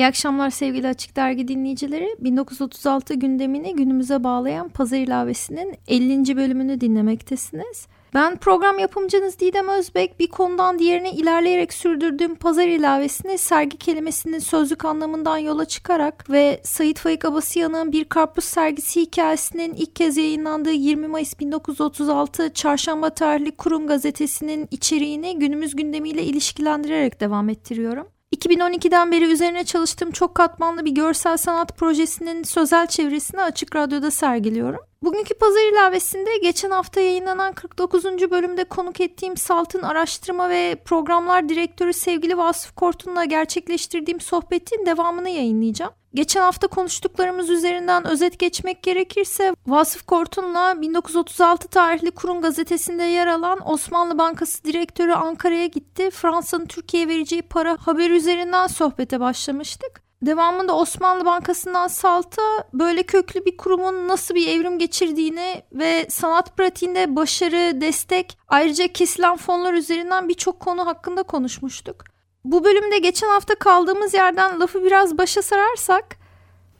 İyi akşamlar sevgili Açık Dergi dinleyicileri. 1936 gündemini günümüze bağlayan Pazar ilavesinin 50. bölümünü dinlemektesiniz. Ben program yapımcınız Didem Özbek bir konudan diğerine ilerleyerek sürdürdüğüm pazar ilavesini sergi kelimesinin sözlük anlamından yola çıkarak ve Sayit Faik Abasıyan'ın Bir Karpuz Sergisi hikayesinin ilk kez yayınlandığı 20 Mayıs 1936 Çarşamba tarihli Kurum Gazetesi'nin içeriğini günümüz gündemiyle ilişkilendirerek devam ettiriyorum. 2012'den beri üzerine çalıştığım çok katmanlı bir görsel sanat projesinin sözel çevresini Açık Radyo'da sergiliyorum. Bugünkü pazar ilavesinde geçen hafta yayınlanan 49. bölümde konuk ettiğim Salt'ın araştırma ve programlar direktörü sevgili Vasıf Kortun'la gerçekleştirdiğim sohbetin devamını yayınlayacağım. Geçen hafta konuştuklarımız üzerinden özet geçmek gerekirse Vasıf Kortun'la 1936 tarihli Kurum gazetesinde yer alan Osmanlı Bankası direktörü Ankara'ya gitti. Fransa'nın Türkiye'ye vereceği para haber üzerinden sohbete başlamıştık. Devamında Osmanlı Bankası'ndan Salt'a böyle köklü bir kurumun nasıl bir evrim geçirdiğini ve sanat pratiğinde başarı, destek, ayrıca kesilen fonlar üzerinden birçok konu hakkında konuşmuştuk. Bu bölümde geçen hafta kaldığımız yerden lafı biraz başa sararsak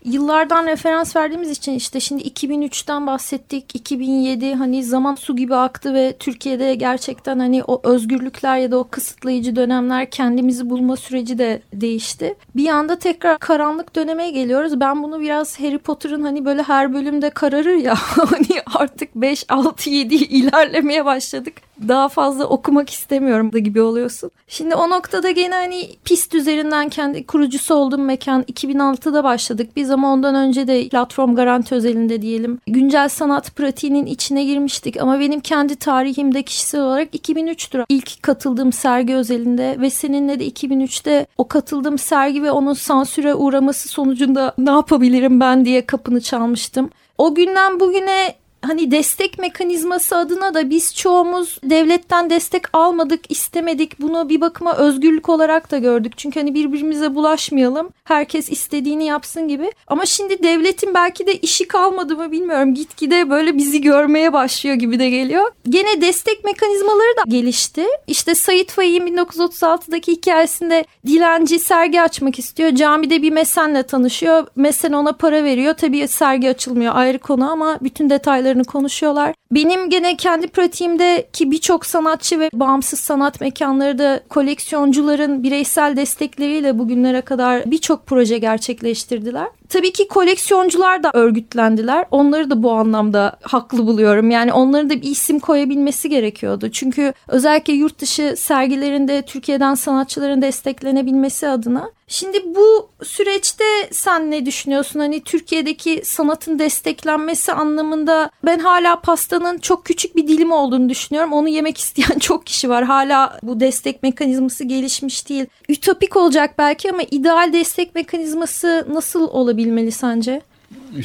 yıllardan referans verdiğimiz için işte şimdi 2003'ten bahsettik. 2007 hani zaman su gibi aktı ve Türkiye'de gerçekten hani o özgürlükler ya da o kısıtlayıcı dönemler kendimizi bulma süreci de değişti. Bir anda tekrar karanlık döneme geliyoruz. Ben bunu biraz Harry Potter'ın hani böyle her bölümde kararır ya hani artık 5 6 7 ilerlemeye başladık daha fazla okumak istemiyorum da gibi oluyorsun. Şimdi o noktada gene hani pist üzerinden kendi kurucusu olduğum mekan 2006'da başladık. Biz ama ondan önce de platform garanti özelinde diyelim. Güncel sanat pratiğinin içine girmiştik ama benim kendi tarihimde kişisel olarak 2003'tür. İlk katıldığım sergi özelinde ve seninle de 2003'te o katıldığım sergi ve onun sansüre uğraması sonucunda ne yapabilirim ben diye kapını çalmıştım. O günden bugüne hani destek mekanizması adına da biz çoğumuz devletten destek almadık, istemedik. Bunu bir bakıma özgürlük olarak da gördük. Çünkü hani birbirimize bulaşmayalım. Herkes istediğini yapsın gibi. Ama şimdi devletin belki de işi kalmadı mı bilmiyorum. Gitgide böyle bizi görmeye başlıyor gibi de geliyor. Gene destek mekanizmaları da gelişti. İşte Sayit Faik'in 1936'daki hikayesinde dilenci sergi açmak istiyor. Camide bir mesenle tanışıyor. Mesen ona para veriyor. Tabii sergi açılmıyor ayrı konu ama bütün detayları detaylarını konuşuyorlar. Benim gene kendi pratiğimde ki birçok sanatçı ve bağımsız sanat mekanları da koleksiyoncuların bireysel destekleriyle bugünlere kadar birçok proje gerçekleştirdiler. Tabii ki koleksiyoncular da örgütlendiler. Onları da bu anlamda haklı buluyorum. Yani onların da bir isim koyabilmesi gerekiyordu. Çünkü özellikle yurt dışı sergilerinde Türkiye'den sanatçıların desteklenebilmesi adına. Şimdi bu süreçte sen ne düşünüyorsun? Hani Türkiye'deki sanatın desteklenmesi anlamında ben hala pastanın çok küçük bir dilim olduğunu düşünüyorum. Onu yemek isteyen çok kişi var. Hala bu destek mekanizması gelişmiş değil. Ütopik olacak belki ama ideal destek mekanizması nasıl olabilir? Olabilmeli sence?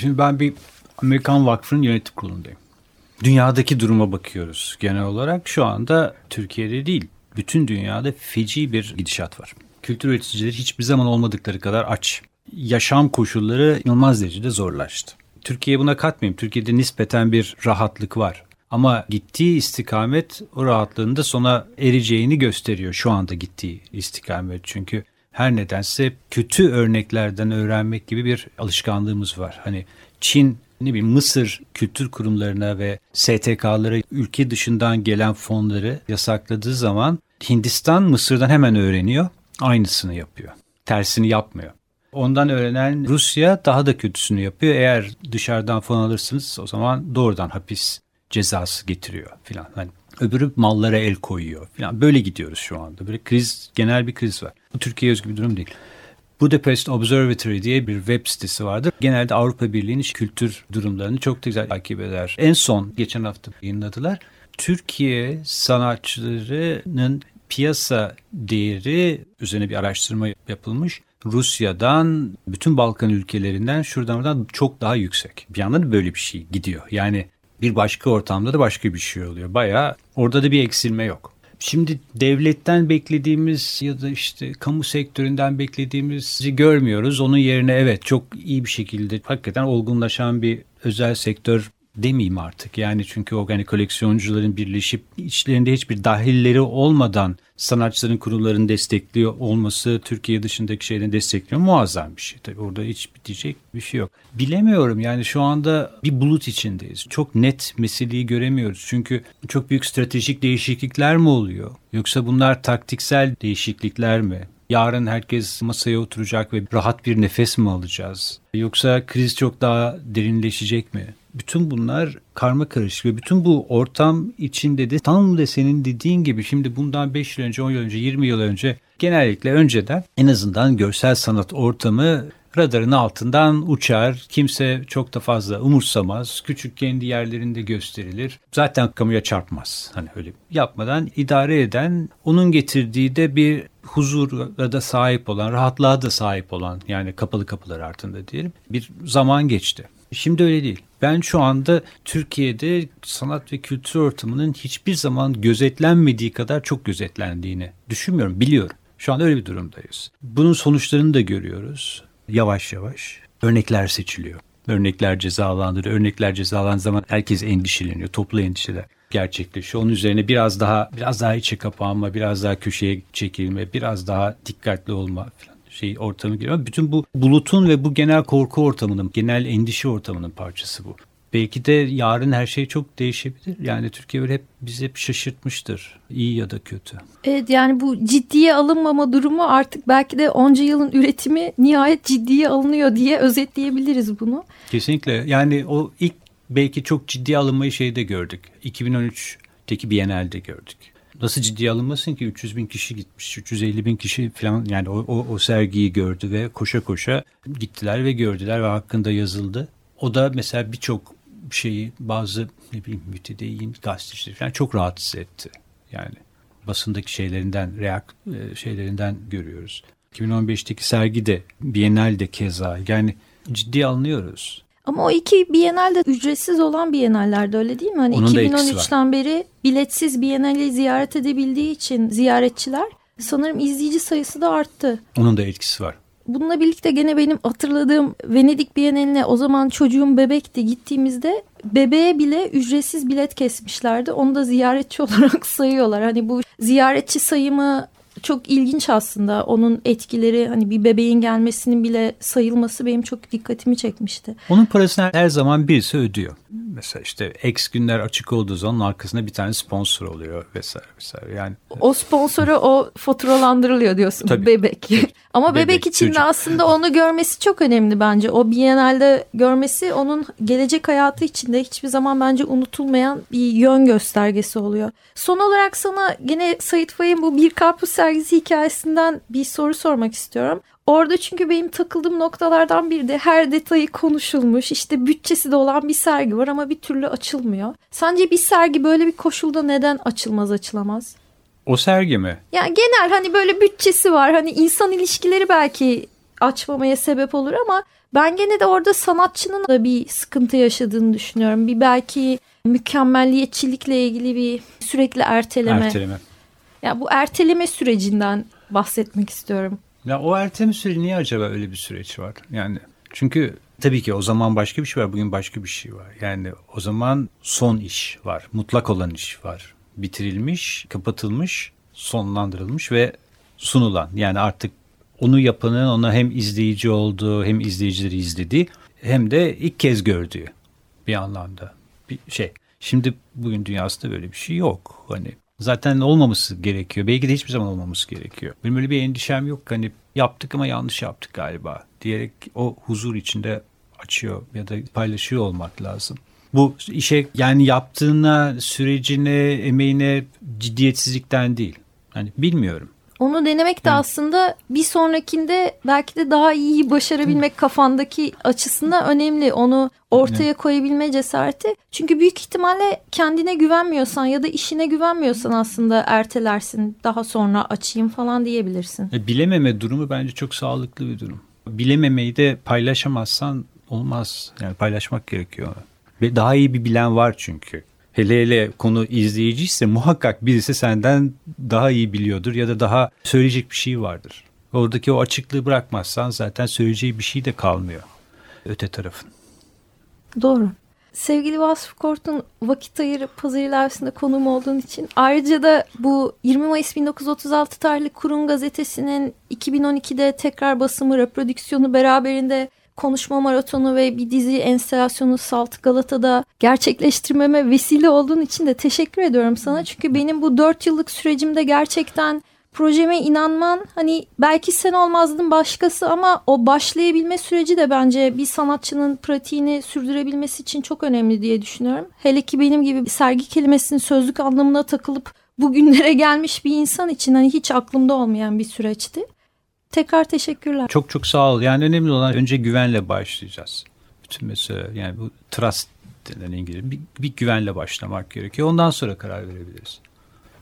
Şimdi ben bir Amerikan Vakfı'nın yönetim kurulundayım. Dünyadaki duruma bakıyoruz genel olarak. Şu anda Türkiye'de değil, bütün dünyada feci bir gidişat var. Kültür üreticileri hiçbir zaman olmadıkları kadar aç. Yaşam koşulları inanılmaz derecede zorlaştı. Türkiye buna katmayayım. Türkiye'de nispeten bir rahatlık var. Ama gittiği istikamet o rahatlığında sona ereceğini gösteriyor şu anda gittiği istikamet. Çünkü her nedense kötü örneklerden öğrenmek gibi bir alışkanlığımız var. Hani Çin ne bileyim Mısır kültür kurumlarına ve STK'lara ülke dışından gelen fonları yasakladığı zaman Hindistan Mısır'dan hemen öğreniyor. Aynısını yapıyor. Tersini yapmıyor. Ondan öğrenen Rusya daha da kötüsünü yapıyor. Eğer dışarıdan fon alırsınız o zaman doğrudan hapis cezası getiriyor filan. Hani öbürü mallara el koyuyor falan. Böyle gidiyoruz şu anda. Böyle kriz, genel bir kriz var. Bu Türkiye özgü bir durum değil. Budapest Observatory diye bir web sitesi vardır. Genelde Avrupa Birliği'nin kültür durumlarını çok güzel takip eder. En son geçen hafta yayınladılar. Türkiye sanatçılarının piyasa değeri üzerine bir araştırma yapılmış. Rusya'dan, bütün Balkan ülkelerinden şuradan oradan çok daha yüksek. Bir yandan böyle bir şey gidiyor. Yani bir başka ortamda da başka bir şey oluyor. Baya orada da bir eksilme yok. Şimdi devletten beklediğimiz ya da işte kamu sektöründen beklediğimizi görmüyoruz. Onun yerine evet çok iyi bir şekilde hakikaten olgunlaşan bir özel sektör demeyeyim artık. Yani çünkü o hani koleksiyoncuların birleşip içlerinde hiçbir dahilleri olmadan sanatçıların kurullarını destekliyor olması Türkiye dışındaki şeylerini destekliyor muazzam bir şey. Tabii orada hiç bitecek bir şey yok. Bilemiyorum yani şu anda bir bulut içindeyiz. Çok net meseleyi göremiyoruz. Çünkü çok büyük stratejik değişiklikler mi oluyor? Yoksa bunlar taktiksel değişiklikler mi? Yarın herkes masaya oturacak ve rahat bir nefes mi alacağız? Yoksa kriz çok daha derinleşecek mi? Bütün bunlar karma karışık ve bütün bu ortam içinde de tam da senin dediğin gibi şimdi bundan 5 yıl önce, 10 yıl önce, 20 yıl önce genellikle önceden en azından görsel sanat ortamı radarın altından uçar. Kimse çok da fazla umursamaz. Küçük kendi yerlerinde gösterilir. Zaten kamuya çarpmaz. Hani öyle yapmadan idare eden onun getirdiği de bir huzura da sahip olan, rahatlığa da sahip olan yani kapalı kapılar altında diyelim bir zaman geçti. Şimdi öyle değil. Ben şu anda Türkiye'de sanat ve kültür ortamının hiçbir zaman gözetlenmediği kadar çok gözetlendiğini düşünmüyorum, biliyorum. Şu anda öyle bir durumdayız. Bunun sonuçlarını da görüyoruz. Yavaş yavaş örnekler seçiliyor. Örnekler cezalandırıyor. Örnekler cezalandığı zaman herkes endişeleniyor. Toplu endişeler gerçekleşiyor. Onun üzerine biraz daha biraz daha içe kapanma, biraz daha köşeye çekilme, biraz daha dikkatli olma falan şey ortamı giriyor. Bütün bu bulutun ve bu genel korku ortamının, genel endişe ortamının parçası bu. Belki de yarın her şey çok değişebilir. Yani Türkiye böyle hep bizi hep şaşırtmıştır. iyi ya da kötü. Evet yani bu ciddiye alınmama durumu artık belki de onca yılın üretimi nihayet ciddiye alınıyor diye özetleyebiliriz bunu. Kesinlikle. Yani o ilk belki çok ciddiye alınmayı şeyde gördük. 2013'teki Biennale'de gördük nasıl ciddiye alınmasın ki 300 bin kişi gitmiş 350 bin kişi falan yani o, o, o sergiyi gördü ve koşa koşa gittiler ve gördüler ve hakkında yazıldı. O da mesela birçok şeyi bazı ne bileyim mütedeyyin gazetecileri falan çok rahatsız etti. Yani basındaki şeylerinden reak e, şeylerinden görüyoruz. 2015'teki sergi de Biennale'de keza yani ciddi alınıyoruz. Ama o iki Biennale de ücretsiz olan Biennale'lerde öyle değil mi? Hani Onun 2013'ten beri biletsiz Biennale'yi ziyaret edebildiği için ziyaretçiler sanırım izleyici sayısı da arttı. Onun da etkisi var. Bununla birlikte gene benim hatırladığım Venedik Bienali'ne o zaman çocuğum bebekti gittiğimizde bebeğe bile ücretsiz bilet kesmişlerdi. Onu da ziyaretçi olarak sayıyorlar. Hani bu ziyaretçi sayımı çok ilginç aslında. Onun etkileri hani bir bebeğin gelmesinin bile sayılması benim çok dikkatimi çekmişti. Onun parasını her zaman birisi ödüyor. Mesela işte X günler açık olduğu zaman arkasında bir tane sponsor oluyor vesaire vesaire. Yani o sponsora o faturalandırılıyor diyorsun Tabii. bebek. Ama bebek, bebek için de aslında onu görmesi çok önemli bence. O Biennale'de görmesi onun gelecek hayatı içinde hiçbir zaman bence unutulmayan bir yön göstergesi oluyor. Son olarak sana gene Sayit Faik'in bu Bir Karpuz sergisi hikayesinden bir soru sormak istiyorum. Orada çünkü benim takıldığım noktalardan biri de her detayı konuşulmuş. İşte bütçesi de olan bir sergi var ama bir türlü açılmıyor. Sence bir sergi böyle bir koşulda neden açılmaz açılamaz? O sergi mi? Yani genel hani böyle bütçesi var. Hani insan ilişkileri belki açmamaya sebep olur ama ben gene de orada sanatçının da bir sıkıntı yaşadığını düşünüyorum. Bir belki mükemmelliyetçilikle ilgili bir sürekli erteleme. Erteleme. Ya bu erteleme sürecinden bahsetmek istiyorum. Ya o erteleme süreci niye acaba öyle bir süreç var? Yani çünkü tabii ki o zaman başka bir şey var, bugün başka bir şey var. Yani o zaman son iş var, mutlak olan iş var. Bitirilmiş, kapatılmış, sonlandırılmış ve sunulan. Yani artık onu yapanın ona hem izleyici olduğu, hem izleyicileri izlediği, hem de ilk kez gördüğü bir anlamda bir şey. Şimdi bugün dünyasında böyle bir şey yok. Hani zaten olmaması gerekiyor. Belki de hiçbir zaman olmaması gerekiyor. Benim öyle bir endişem yok. Hani yaptık ama yanlış yaptık galiba diyerek o huzur içinde açıyor ya da paylaşıyor olmak lazım. Bu işe yani yaptığına, sürecine, emeğine ciddiyetsizlikten değil. Hani bilmiyorum. Onu denemek de evet. aslında bir sonrakinde belki de daha iyi başarabilmek kafandaki açısından önemli. Onu ortaya evet. koyabilme cesareti. Çünkü büyük ihtimalle kendine güvenmiyorsan ya da işine güvenmiyorsan aslında ertelersin. Daha sonra açayım falan diyebilirsin. E, bilememe durumu bence çok sağlıklı bir durum. Bilememeyi de paylaşamazsan olmaz. Yani paylaşmak gerekiyor. Ve daha iyi bir bilen var çünkü. Hele hele konu izleyiciyse muhakkak birisi senden daha iyi biliyordur ya da daha söyleyecek bir şey vardır. Oradaki o açıklığı bırakmazsan zaten söyleyeceği bir şey de kalmıyor öte tarafın. Doğru. Sevgili Vasıf Kort'un vakit ayırıp pazar ilerisinde konuğum olduğun için ayrıca da bu 20 Mayıs 1936 tarihli Kurum gazetesinin 2012'de tekrar basımı, reprodüksiyonu beraberinde konuşma maratonu ve bir dizi enstalasyonu Salt Galata'da gerçekleştirmeme vesile olduğun için de teşekkür ediyorum sana. Çünkü benim bu dört yıllık sürecimde gerçekten projeme inanman hani belki sen olmazdın başkası ama o başlayabilme süreci de bence bir sanatçının pratiğini sürdürebilmesi için çok önemli diye düşünüyorum. Hele ki benim gibi sergi kelimesinin sözlük anlamına takılıp bugünlere gelmiş bir insan için hani hiç aklımda olmayan bir süreçti. Tekrar teşekkürler. Çok çok sağ ol. Yani önemli olan önce güvenle başlayacağız. Bütün mesela yani bu trust denen İngilizce bir, bir güvenle başlamak gerekiyor. Ondan sonra karar verebiliriz.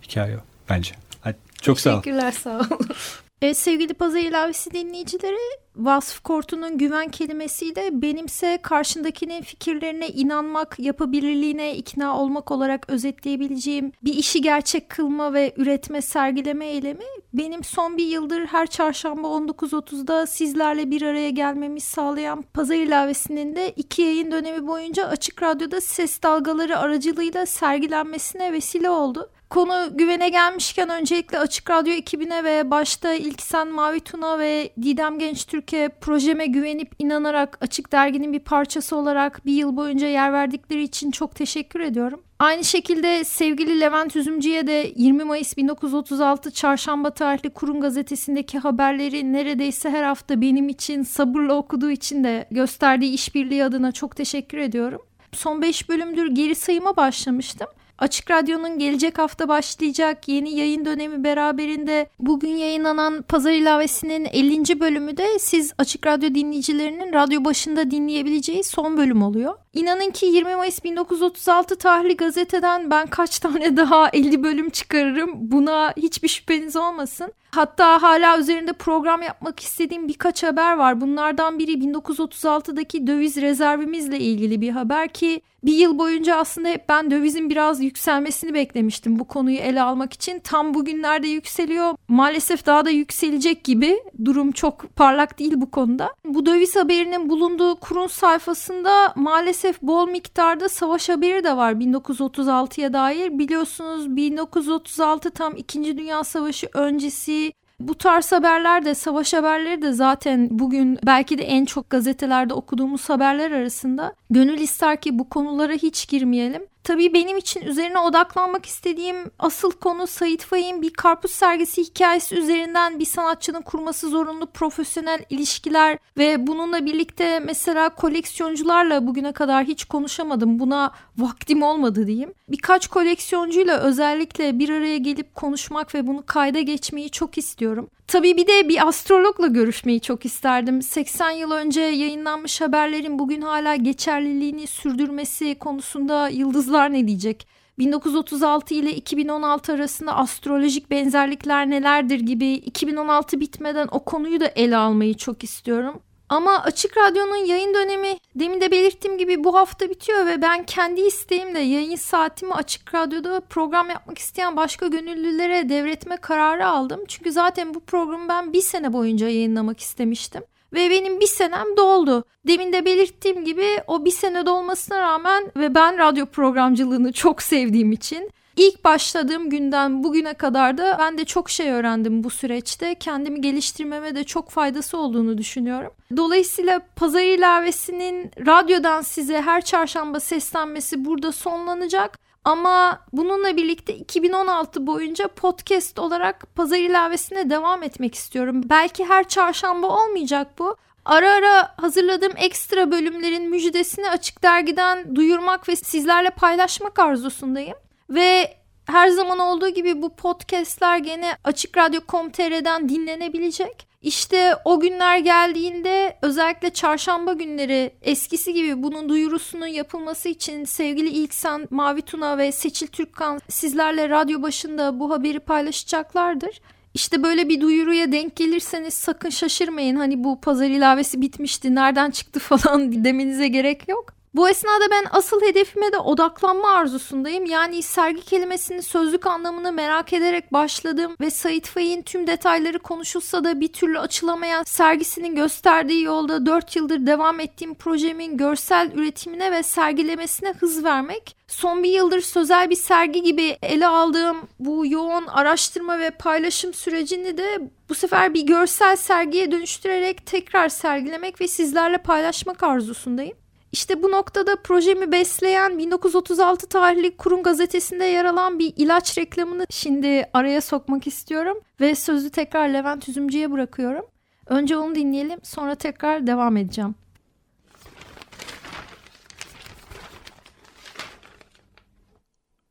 Hikaye o bence. Hadi, çok sağ ol. Teşekkürler sağ ol. Evet, sevgili Pazar ilavesi dinleyicileri Vasf Kortu'nun güven kelimesiyle benimse karşındakinin fikirlerine inanmak, yapabilirliğine ikna olmak olarak özetleyebileceğim bir işi gerçek kılma ve üretme, sergileme eylemi benim son bir yıldır her çarşamba 19.30'da sizlerle bir araya gelmemi sağlayan Pazar ilavesinin de iki yayın dönemi boyunca Açık Radyo'da ses dalgaları aracılığıyla sergilenmesine vesile oldu. Konu güvene gelmişken öncelikle Açık Radyo ekibine ve başta ilk sen Mavi Tuna ve Didem Genç Türkiye projeme güvenip inanarak Açık Dergi'nin bir parçası olarak bir yıl boyunca yer verdikleri için çok teşekkür ediyorum. Aynı şekilde sevgili Levent Üzümcü'ye de 20 Mayıs 1936 Çarşamba tarihli Kurum Gazetesi'ndeki haberleri neredeyse her hafta benim için sabırla okuduğu için de gösterdiği işbirliği adına çok teşekkür ediyorum. Son 5 bölümdür geri sayıma başlamıştım. Açık Radyo'nun gelecek hafta başlayacak yeni yayın dönemi beraberinde bugün yayınlanan Pazar ilavesinin 50. bölümü de siz Açık Radyo dinleyicilerinin radyo başında dinleyebileceği son bölüm oluyor. İnanın ki 20 Mayıs 1936 tarihli gazeteden ben kaç tane daha 50 bölüm çıkarırım buna hiçbir şüpheniz olmasın. Hatta hala üzerinde program yapmak istediğim birkaç haber var. Bunlardan biri 1936'daki döviz rezervimizle ilgili bir haber ki bir yıl boyunca aslında hep ben dövizin biraz yükselmesini beklemiştim bu konuyu ele almak için. Tam bugünlerde yükseliyor. Maalesef daha da yükselecek gibi. Durum çok parlak değil bu konuda. Bu döviz haberinin bulunduğu kurun sayfasında maalesef bol miktarda savaş haberi de var 1936'ya dair. Biliyorsunuz 1936 tam 2. Dünya Savaşı öncesi bu tarz haberler de savaş haberleri de zaten bugün belki de en çok gazetelerde okuduğumuz haberler arasında. Gönül ister ki bu konulara hiç girmeyelim. Tabii benim için üzerine odaklanmak istediğim asıl konu Sait Faik'in bir karpuz sergisi hikayesi üzerinden bir sanatçının kurması zorunlu profesyonel ilişkiler ve bununla birlikte mesela koleksiyoncularla bugüne kadar hiç konuşamadım. Buna vaktim olmadı diyeyim. Birkaç koleksiyoncuyla özellikle bir araya gelip konuşmak ve bunu kayda geçmeyi çok istiyorum. Tabii bir de bir astrologla görüşmeyi çok isterdim. 80 yıl önce yayınlanmış haberlerin bugün hala geçerliliğini sürdürmesi konusunda yıldızlar ne diyecek? 1936 ile 2016 arasında astrolojik benzerlikler nelerdir gibi 2016 bitmeden o konuyu da ele almayı çok istiyorum. Ama Açık Radyo'nun yayın dönemi demin de belirttiğim gibi bu hafta bitiyor ve ben kendi isteğimle yayın saatimi Açık Radyo'da program yapmak isteyen başka gönüllülere devretme kararı aldım. Çünkü zaten bu programı ben bir sene boyunca yayınlamak istemiştim. Ve benim bir senem doldu. Demin de belirttiğim gibi o bir sene dolmasına rağmen ve ben radyo programcılığını çok sevdiğim için İlk başladığım günden bugüne kadar da ben de çok şey öğrendim bu süreçte. Kendimi geliştirmeme de çok faydası olduğunu düşünüyorum. Dolayısıyla pazar ilavesinin radyodan size her çarşamba seslenmesi burada sonlanacak. Ama bununla birlikte 2016 boyunca podcast olarak pazar ilavesine devam etmek istiyorum. Belki her çarşamba olmayacak bu. Ara ara hazırladığım ekstra bölümlerin müjdesini açık dergiden duyurmak ve sizlerle paylaşmak arzusundayım. Ve Her zaman olduğu gibi bu podcastler gene Açık Radyo.com.tr'den dinlenebilecek. İşte o günler geldiğinde özellikle çarşamba günleri eskisi gibi bunun duyurusunun yapılması için sevgili İlksen, Mavi Tuna ve Seçil Türkkan sizlerle radyo başında bu haberi paylaşacaklardır. İşte böyle bir duyuruya denk gelirseniz sakın şaşırmayın. Hani bu pazar ilavesi bitmişti, nereden çıktı falan demenize gerek yok. Bu esnada ben asıl hedefime de odaklanma arzusundayım. Yani sergi kelimesinin sözlük anlamını merak ederek başladım ve Sait Faik'in tüm detayları konuşulsa da bir türlü açılamayan sergisinin gösterdiği yolda 4 yıldır devam ettiğim projemin görsel üretimine ve sergilemesine hız vermek. Son bir yıldır sözel bir sergi gibi ele aldığım bu yoğun araştırma ve paylaşım sürecini de bu sefer bir görsel sergiye dönüştürerek tekrar sergilemek ve sizlerle paylaşmak arzusundayım. İşte bu noktada projemi besleyen 1936 tarihli Kurum gazetesinde yer alan bir ilaç reklamını şimdi araya sokmak istiyorum ve sözü tekrar Levent Üzümcü'ye bırakıyorum. Önce onu dinleyelim sonra tekrar devam edeceğim.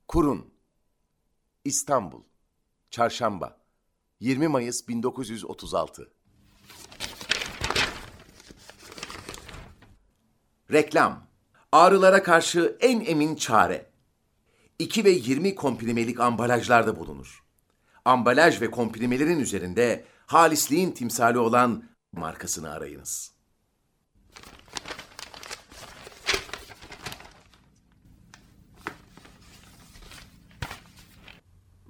Kurun İstanbul Çarşamba 20 Mayıs 1936 Reklam. Ağrılara karşı en emin çare. 2 ve 20 komprimelik ambalajlarda bulunur. Ambalaj ve komprimelerin üzerinde halisliğin timsali olan markasını arayınız.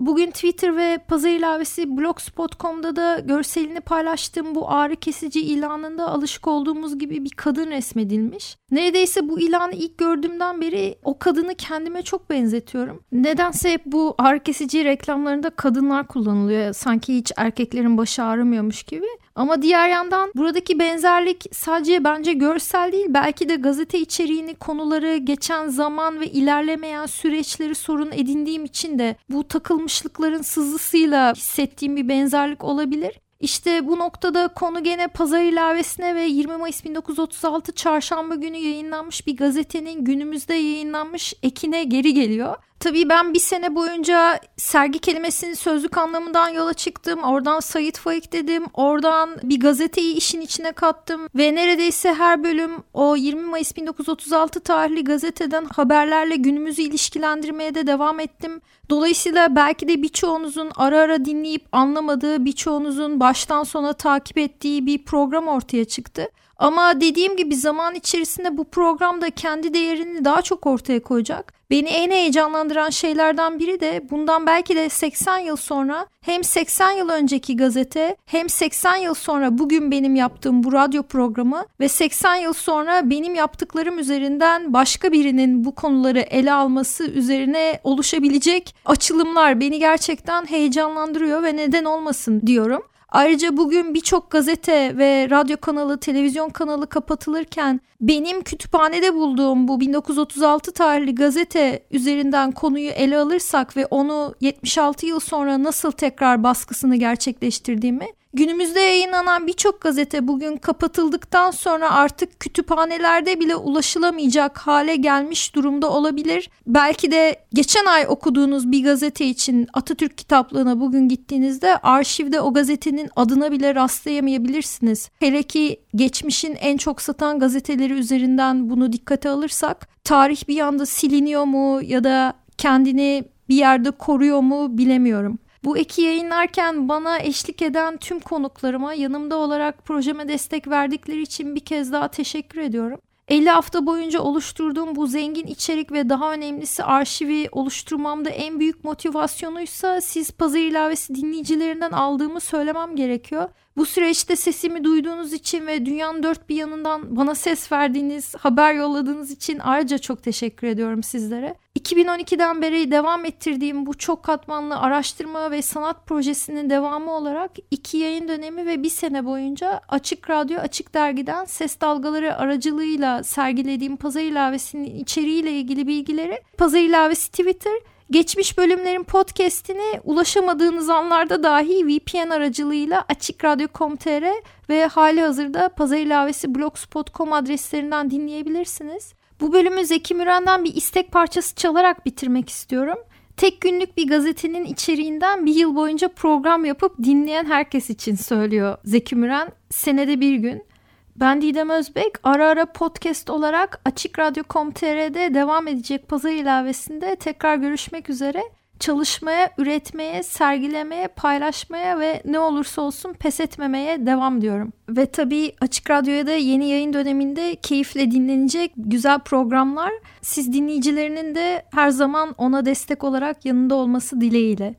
Bugün Twitter ve pazar ilavesi blogspot.com'da da görselini paylaştığım bu ağrı kesici ilanında alışık olduğumuz gibi bir kadın resmedilmiş. Neredeyse bu ilanı ilk gördüğümden beri o kadını kendime çok benzetiyorum. Nedense hep bu ağrı kesici reklamlarında kadınlar kullanılıyor. Sanki hiç erkeklerin başı ağrımıyormuş gibi. Ama diğer yandan buradaki benzerlik sadece bence görsel değil belki de gazete içeriğini, konuları, geçen zaman ve ilerlemeyen süreçleri sorun edindiğim için de bu takılmışlıkların sızısıyla hissettiğim bir benzerlik olabilir. İşte bu noktada konu gene pazar ilavesine ve 20 Mayıs 1936 çarşamba günü yayınlanmış bir gazetenin günümüzde yayınlanmış ekine geri geliyor. Tabii ben bir sene boyunca sergi kelimesinin sözlük anlamından yola çıktım. Oradan Sayit Faik dedim. Oradan bir gazeteyi işin içine kattım. Ve neredeyse her bölüm o 20 Mayıs 1936 tarihli gazeteden haberlerle günümüzü ilişkilendirmeye de devam ettim. Dolayısıyla belki de birçoğunuzun ara ara dinleyip anlamadığı, birçoğunuzun baştan sona takip ettiği bir program ortaya çıktı. Ama dediğim gibi zaman içerisinde bu program da kendi değerini daha çok ortaya koyacak. Beni en heyecanlandıran şeylerden biri de bundan belki de 80 yıl sonra hem 80 yıl önceki gazete hem 80 yıl sonra bugün benim yaptığım bu radyo programı ve 80 yıl sonra benim yaptıklarım üzerinden başka birinin bu konuları ele alması üzerine oluşabilecek açılımlar beni gerçekten heyecanlandırıyor ve neden olmasın diyorum. Ayrıca bugün birçok gazete ve radyo kanalı, televizyon kanalı kapatılırken benim kütüphanede bulduğum bu 1936 tarihli gazete üzerinden konuyu ele alırsak ve onu 76 yıl sonra nasıl tekrar baskısını gerçekleştirdiğimi Günümüzde yayınlanan birçok gazete bugün kapatıldıktan sonra artık kütüphanelerde bile ulaşılamayacak hale gelmiş durumda olabilir. Belki de geçen ay okuduğunuz bir gazete için Atatürk kitaplığına bugün gittiğinizde arşivde o gazetenin adına bile rastlayamayabilirsiniz. Hele ki geçmişin en çok satan gazeteleri üzerinden bunu dikkate alırsak tarih bir anda siliniyor mu ya da kendini bir yerde koruyor mu bilemiyorum. Bu eki yayınlarken bana eşlik eden tüm konuklarıma yanımda olarak projeme destek verdikleri için bir kez daha teşekkür ediyorum. 50 hafta boyunca oluşturduğum bu zengin içerik ve daha önemlisi arşivi oluşturmamda en büyük motivasyonuysa siz pazar ilavesi dinleyicilerinden aldığımı söylemem gerekiyor. Bu süreçte sesimi duyduğunuz için ve dünyanın dört bir yanından bana ses verdiğiniz, haber yolladığınız için ayrıca çok teşekkür ediyorum sizlere. 2012'den beri devam ettirdiğim bu çok katmanlı araştırma ve sanat projesinin devamı olarak iki yayın dönemi ve bir sene boyunca Açık Radyo Açık Dergi'den ses dalgaları aracılığıyla sergilediğim pazar ilavesinin içeriğiyle ilgili bilgileri Pazar ilavesi Twitter Geçmiş bölümlerin podcast'ine ulaşamadığınız anlarda dahi VPN aracılığıyla açıkradyo.com.tr ve hali hazırda pazar ilavesi blogspot.com adreslerinden dinleyebilirsiniz. Bu bölümü Zeki Müren'den bir istek parçası çalarak bitirmek istiyorum. tek günlük bir gazetenin içeriğinden bir yıl boyunca program yapıp dinleyen herkes için söylüyor Zeki Müren. Senede bir gün. Ben Didem Özbek. Ara ara podcast olarak Açık Radyo.com.tr'de devam edecek pazar ilavesinde tekrar görüşmek üzere çalışmaya, üretmeye, sergilemeye, paylaşmaya ve ne olursa olsun pes etmemeye devam diyorum. Ve tabii Açık Radyo'ya da yeni yayın döneminde keyifle dinlenecek güzel programlar. Siz dinleyicilerinin de her zaman ona destek olarak yanında olması dileğiyle.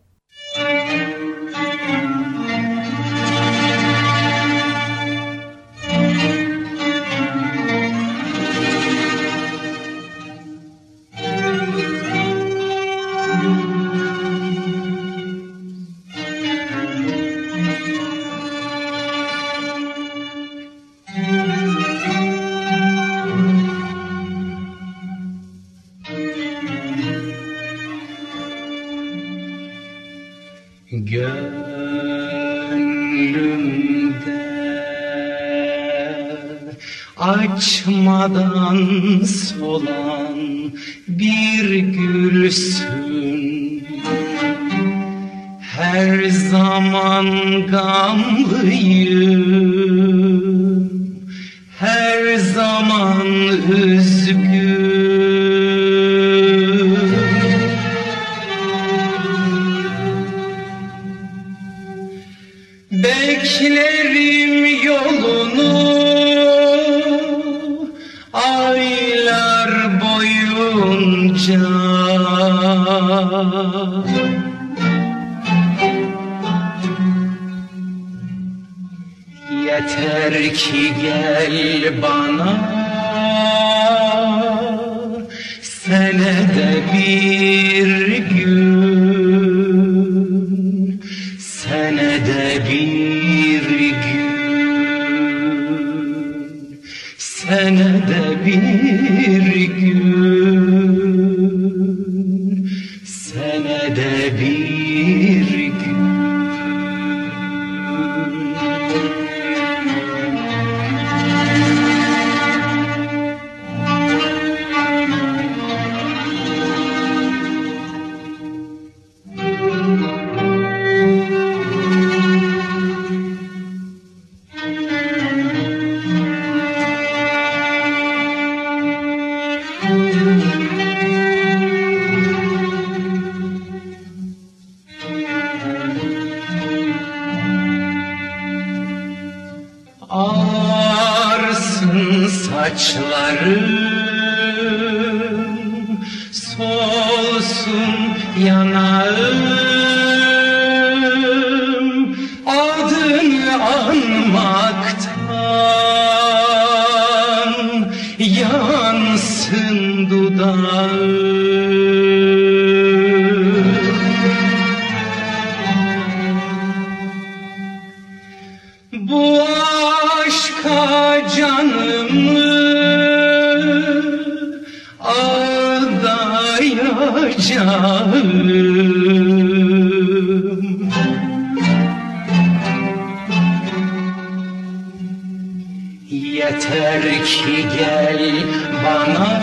Açmadan solan bir gülsün. Her zaman gamlıyım Her zaman üzgün Beklerim boyunca Yeter ki gel bana much. Yeter ki gel bana